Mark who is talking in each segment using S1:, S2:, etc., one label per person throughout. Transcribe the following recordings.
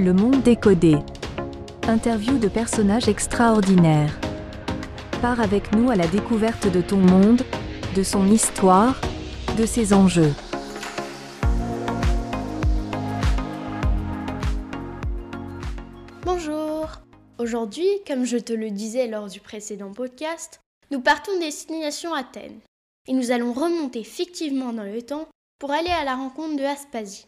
S1: Le monde décodé. Interview de personnages extraordinaires. Pars avec nous à la découverte de ton monde, de son histoire, de ses enjeux.
S2: Bonjour Aujourd'hui, comme je te le disais lors du précédent podcast, nous partons destination Athènes et nous allons remonter fictivement dans le temps pour aller à la rencontre de Aspasie.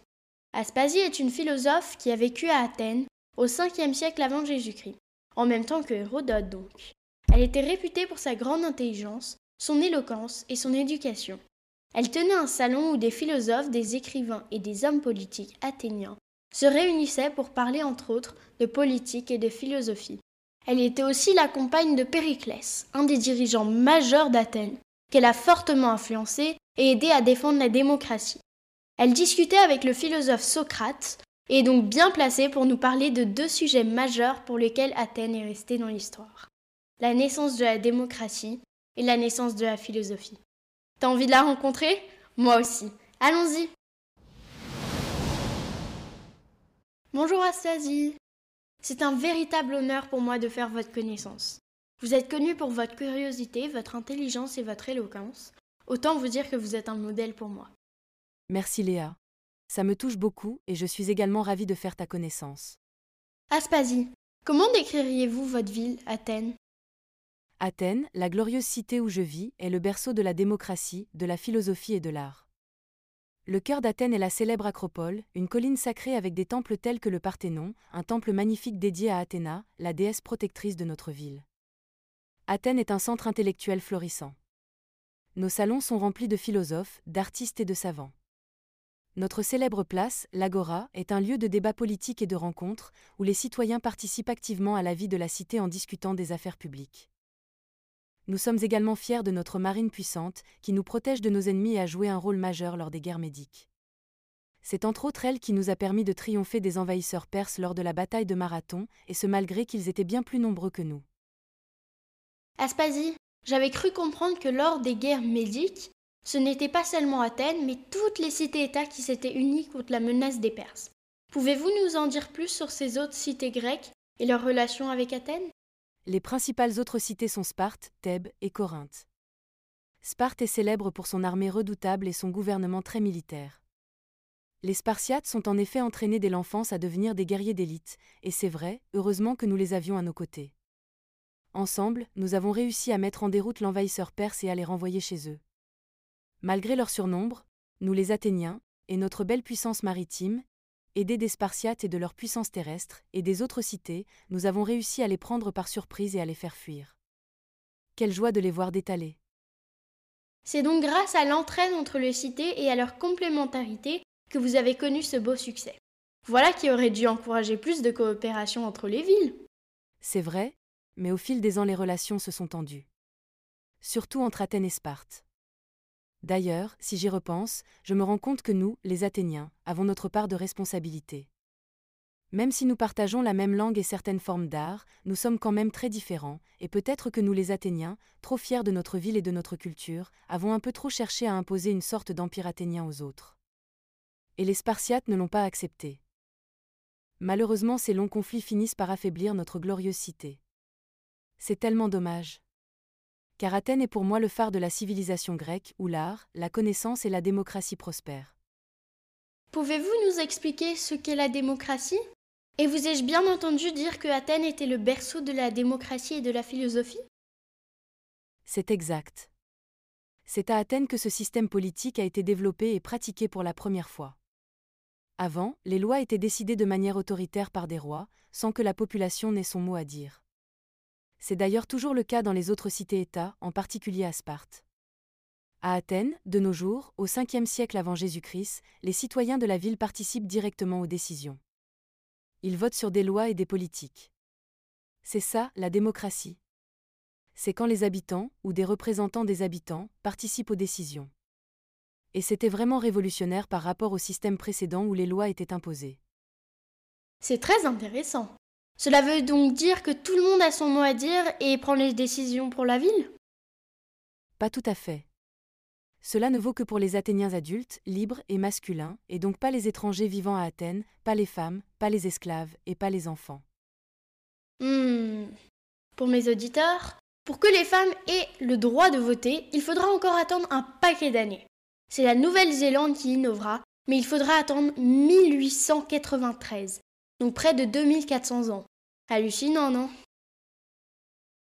S2: Aspasie est une philosophe qui a vécu à Athènes au 5e siècle avant Jésus-Christ, en même temps que Hérodote donc. Elle était réputée pour sa grande intelligence, son éloquence et son éducation. Elle tenait un salon où des philosophes, des écrivains et des hommes politiques athéniens se réunissaient pour parler entre autres de politique et de philosophie. Elle était aussi la compagne de Périclès, un des dirigeants majeurs d'Athènes, qu'elle a fortement influencé et aidé à défendre la démocratie. Elle discutait avec le philosophe Socrate et est donc bien placée pour nous parler de deux sujets majeurs pour lesquels Athènes est restée dans l'histoire. La naissance de la démocratie et la naissance de la philosophie. T'as envie de la rencontrer? Moi aussi. Allons-y Bonjour Astasie C'est un véritable honneur pour moi de faire votre connaissance. Vous êtes connue pour votre curiosité, votre intelligence et votre éloquence. Autant vous dire que vous êtes un modèle pour moi.
S3: Merci Léa. Ça me touche beaucoup et je suis également ravie de faire ta connaissance.
S2: Aspasie, comment décririez-vous votre ville, Athènes?
S3: Athènes, la glorieuse cité où je vis, est le berceau de la démocratie, de la philosophie et de l'art. Le cœur d'Athènes est la célèbre Acropole, une colline sacrée avec des temples tels que le Parthénon, un temple magnifique dédié à Athéna, la déesse protectrice de notre ville. Athènes est un centre intellectuel florissant. Nos salons sont remplis de philosophes, d'artistes et de savants. Notre célèbre place, l'Agora, est un lieu de débat politique et de rencontres, où les citoyens participent activement à la vie de la cité en discutant des affaires publiques. Nous sommes également fiers de notre marine puissante, qui nous protège de nos ennemis et a joué un rôle majeur lors des guerres médiques. C'est entre autres elle qui nous a permis de triompher des envahisseurs perses lors de la bataille de Marathon, et ce malgré qu'ils étaient bien plus nombreux que nous.
S2: Aspasie, j'avais cru comprendre que lors des guerres médiques, ce n'était pas seulement Athènes, mais toutes les cités-États qui s'étaient unies contre la menace des Perses. Pouvez-vous nous en dire plus sur ces autres cités grecques et leurs relations avec Athènes?
S3: Les principales autres cités sont Sparte, Thèbes et Corinthe. Sparte est célèbre pour son armée redoutable et son gouvernement très militaire. Les Spartiates sont en effet entraînés dès l'enfance à devenir des guerriers d'élite, et c'est vrai, heureusement que nous les avions à nos côtés. Ensemble, nous avons réussi à mettre en déroute l'envahisseur perse et à les renvoyer chez eux. Malgré leur surnombre, nous les Athéniens, et notre belle puissance maritime, aidés des Spartiates et de leur puissance terrestre, et des autres cités, nous avons réussi à les prendre par surprise et à les faire fuir. Quelle joie de les voir détaler.
S2: C'est donc grâce à l'entraide entre les cités et à leur complémentarité que vous avez connu ce beau succès. Voilà qui aurait dû encourager plus de coopération entre les villes.
S3: C'est vrai, mais au fil des ans les relations se sont tendues. Surtout entre Athènes et Sparte. D'ailleurs, si j'y repense, je me rends compte que nous, les Athéniens, avons notre part de responsabilité. Même si nous partageons la même langue et certaines formes d'art, nous sommes quand même très différents, et peut-être que nous les Athéniens, trop fiers de notre ville et de notre culture, avons un peu trop cherché à imposer une sorte d'empire athénien aux autres. Et les Spartiates ne l'ont pas accepté. Malheureusement, ces longs conflits finissent par affaiblir notre glorieuse cité. C'est tellement dommage car Athènes est pour moi le phare de la civilisation grecque où l'art, la connaissance et la démocratie prospèrent.
S2: Pouvez-vous nous expliquer ce qu'est la démocratie? Et vous ai-je bien entendu dire que Athènes était le berceau de la démocratie et de la philosophie?
S3: C'est exact. C'est à Athènes que ce système politique a été développé et pratiqué pour la première fois. Avant, les lois étaient décidées de manière autoritaire par des rois, sans que la population n'ait son mot à dire. C'est d'ailleurs toujours le cas dans les autres cités-États, en particulier à Sparte. À Athènes, de nos jours, au 5e siècle avant Jésus-Christ, les citoyens de la ville participent directement aux décisions. Ils votent sur des lois et des politiques. C'est ça, la démocratie. C'est quand les habitants, ou des représentants des habitants, participent aux décisions. Et c'était vraiment révolutionnaire par rapport au système précédent où les lois étaient imposées.
S2: C'est très intéressant. Cela veut donc dire que tout le monde a son mot à dire et prend les décisions pour la ville?
S3: Pas tout à fait. Cela ne vaut que pour les Athéniens adultes, libres et masculins, et donc pas les étrangers vivant à Athènes, pas les femmes, pas les esclaves et pas les enfants.
S2: Hmm. Pour mes auditeurs, pour que les femmes aient le droit de voter, il faudra encore attendre un paquet d'années. C'est la Nouvelle-Zélande qui innovera, mais il faudra attendre 1893, donc près de 2400 ans. Hallucinant, non?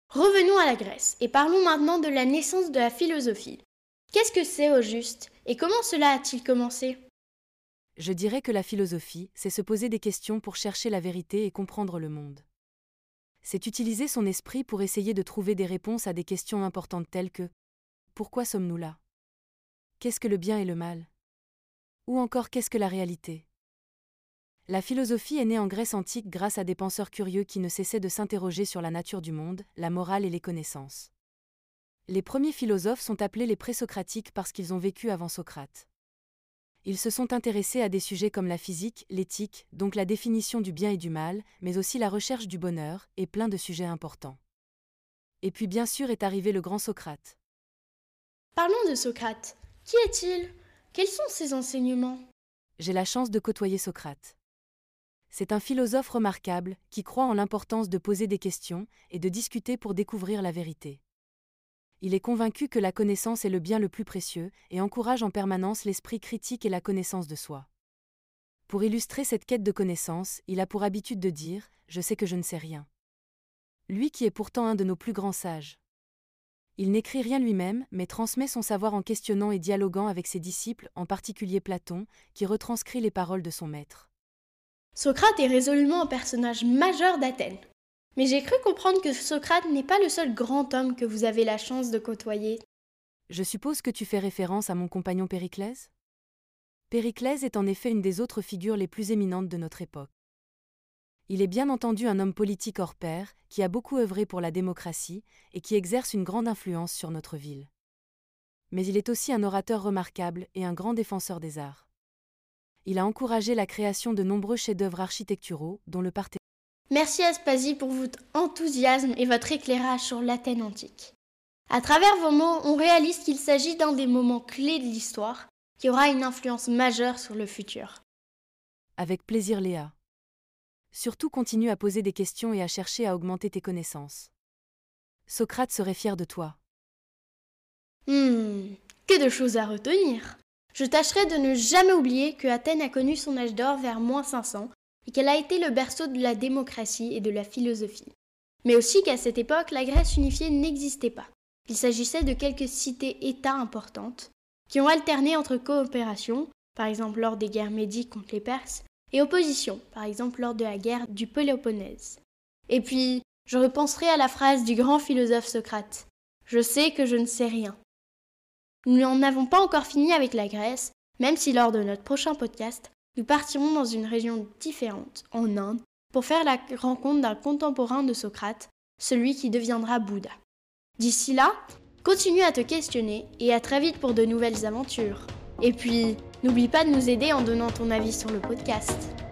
S2: Revenons à la Grèce et parlons maintenant de la naissance de la philosophie. Qu'est-ce que c'est au juste et comment cela a-t-il commencé?
S3: Je dirais que la philosophie, c'est se poser des questions pour chercher la vérité et comprendre le monde. C'est utiliser son esprit pour essayer de trouver des réponses à des questions importantes telles que Pourquoi sommes-nous là? Qu'est-ce que le bien et le mal? Ou encore qu'est-ce que la réalité? La philosophie est née en Grèce antique grâce à des penseurs curieux qui ne cessaient de s'interroger sur la nature du monde, la morale et les connaissances. Les premiers philosophes sont appelés les présocratiques parce qu'ils ont vécu avant Socrate. Ils se sont intéressés à des sujets comme la physique, l'éthique, donc la définition du bien et du mal, mais aussi la recherche du bonheur, et plein de sujets importants. Et puis bien sûr est arrivé le grand Socrate.
S2: Parlons de Socrate. Qui est-il? Quels sont ses enseignements?
S3: J'ai la chance de côtoyer Socrate. C'est un philosophe remarquable qui croit en l'importance de poser des questions et de discuter pour découvrir la vérité. Il est convaincu que la connaissance est le bien le plus précieux et encourage en permanence l'esprit critique et la connaissance de soi. Pour illustrer cette quête de connaissance, il a pour habitude de dire Je sais que je ne sais rien. Lui qui est pourtant un de nos plus grands sages. Il n'écrit rien lui-même, mais transmet son savoir en questionnant et dialoguant avec ses disciples, en particulier Platon, qui retranscrit les paroles de son maître.
S2: Socrate est résolument un personnage majeur d'Athènes. Mais j'ai cru comprendre que Socrate n'est pas le seul grand homme que vous avez la chance de côtoyer.
S3: Je suppose que tu fais référence à mon compagnon Périclès? Périclès est en effet une des autres figures les plus éminentes de notre époque. Il est bien entendu un homme politique hors pair, qui a beaucoup œuvré pour la démocratie et qui exerce une grande influence sur notre ville. Mais il est aussi un orateur remarquable et un grand défenseur des arts. Il a encouragé la création de nombreux chefs-d'œuvre architecturaux, dont le Parthénon.
S2: Merci Aspasie pour votre enthousiasme et votre éclairage sur l'Athènes antique. À travers vos mots, on réalise qu'il s'agit d'un des moments clés de l'histoire qui aura une influence majeure sur le futur.
S3: Avec plaisir Léa. Surtout continue à poser des questions et à chercher à augmenter tes connaissances. Socrate serait fier de toi.
S2: Hmm, que de choses à retenir. Je tâcherai de ne jamais oublier que Athènes a connu son âge d'or vers moins 500 et qu'elle a été le berceau de la démocratie et de la philosophie. Mais aussi qu'à cette époque, la Grèce unifiée n'existait pas. Il s'agissait de quelques cités-États importantes, qui ont alterné entre coopération, par exemple lors des guerres médiques contre les Perses, et opposition, par exemple lors de la guerre du Péloponnèse. Et puis, je repenserai à la phrase du grand philosophe Socrate. Je sais que je ne sais rien. Nous n'en avons pas encore fini avec la Grèce, même si lors de notre prochain podcast, nous partirons dans une région différente, en Inde, pour faire la rencontre d'un contemporain de Socrate, celui qui deviendra Bouddha. D'ici là, continue à te questionner et à très vite pour de nouvelles aventures. Et puis, n'oublie pas de nous aider en donnant ton avis sur le podcast.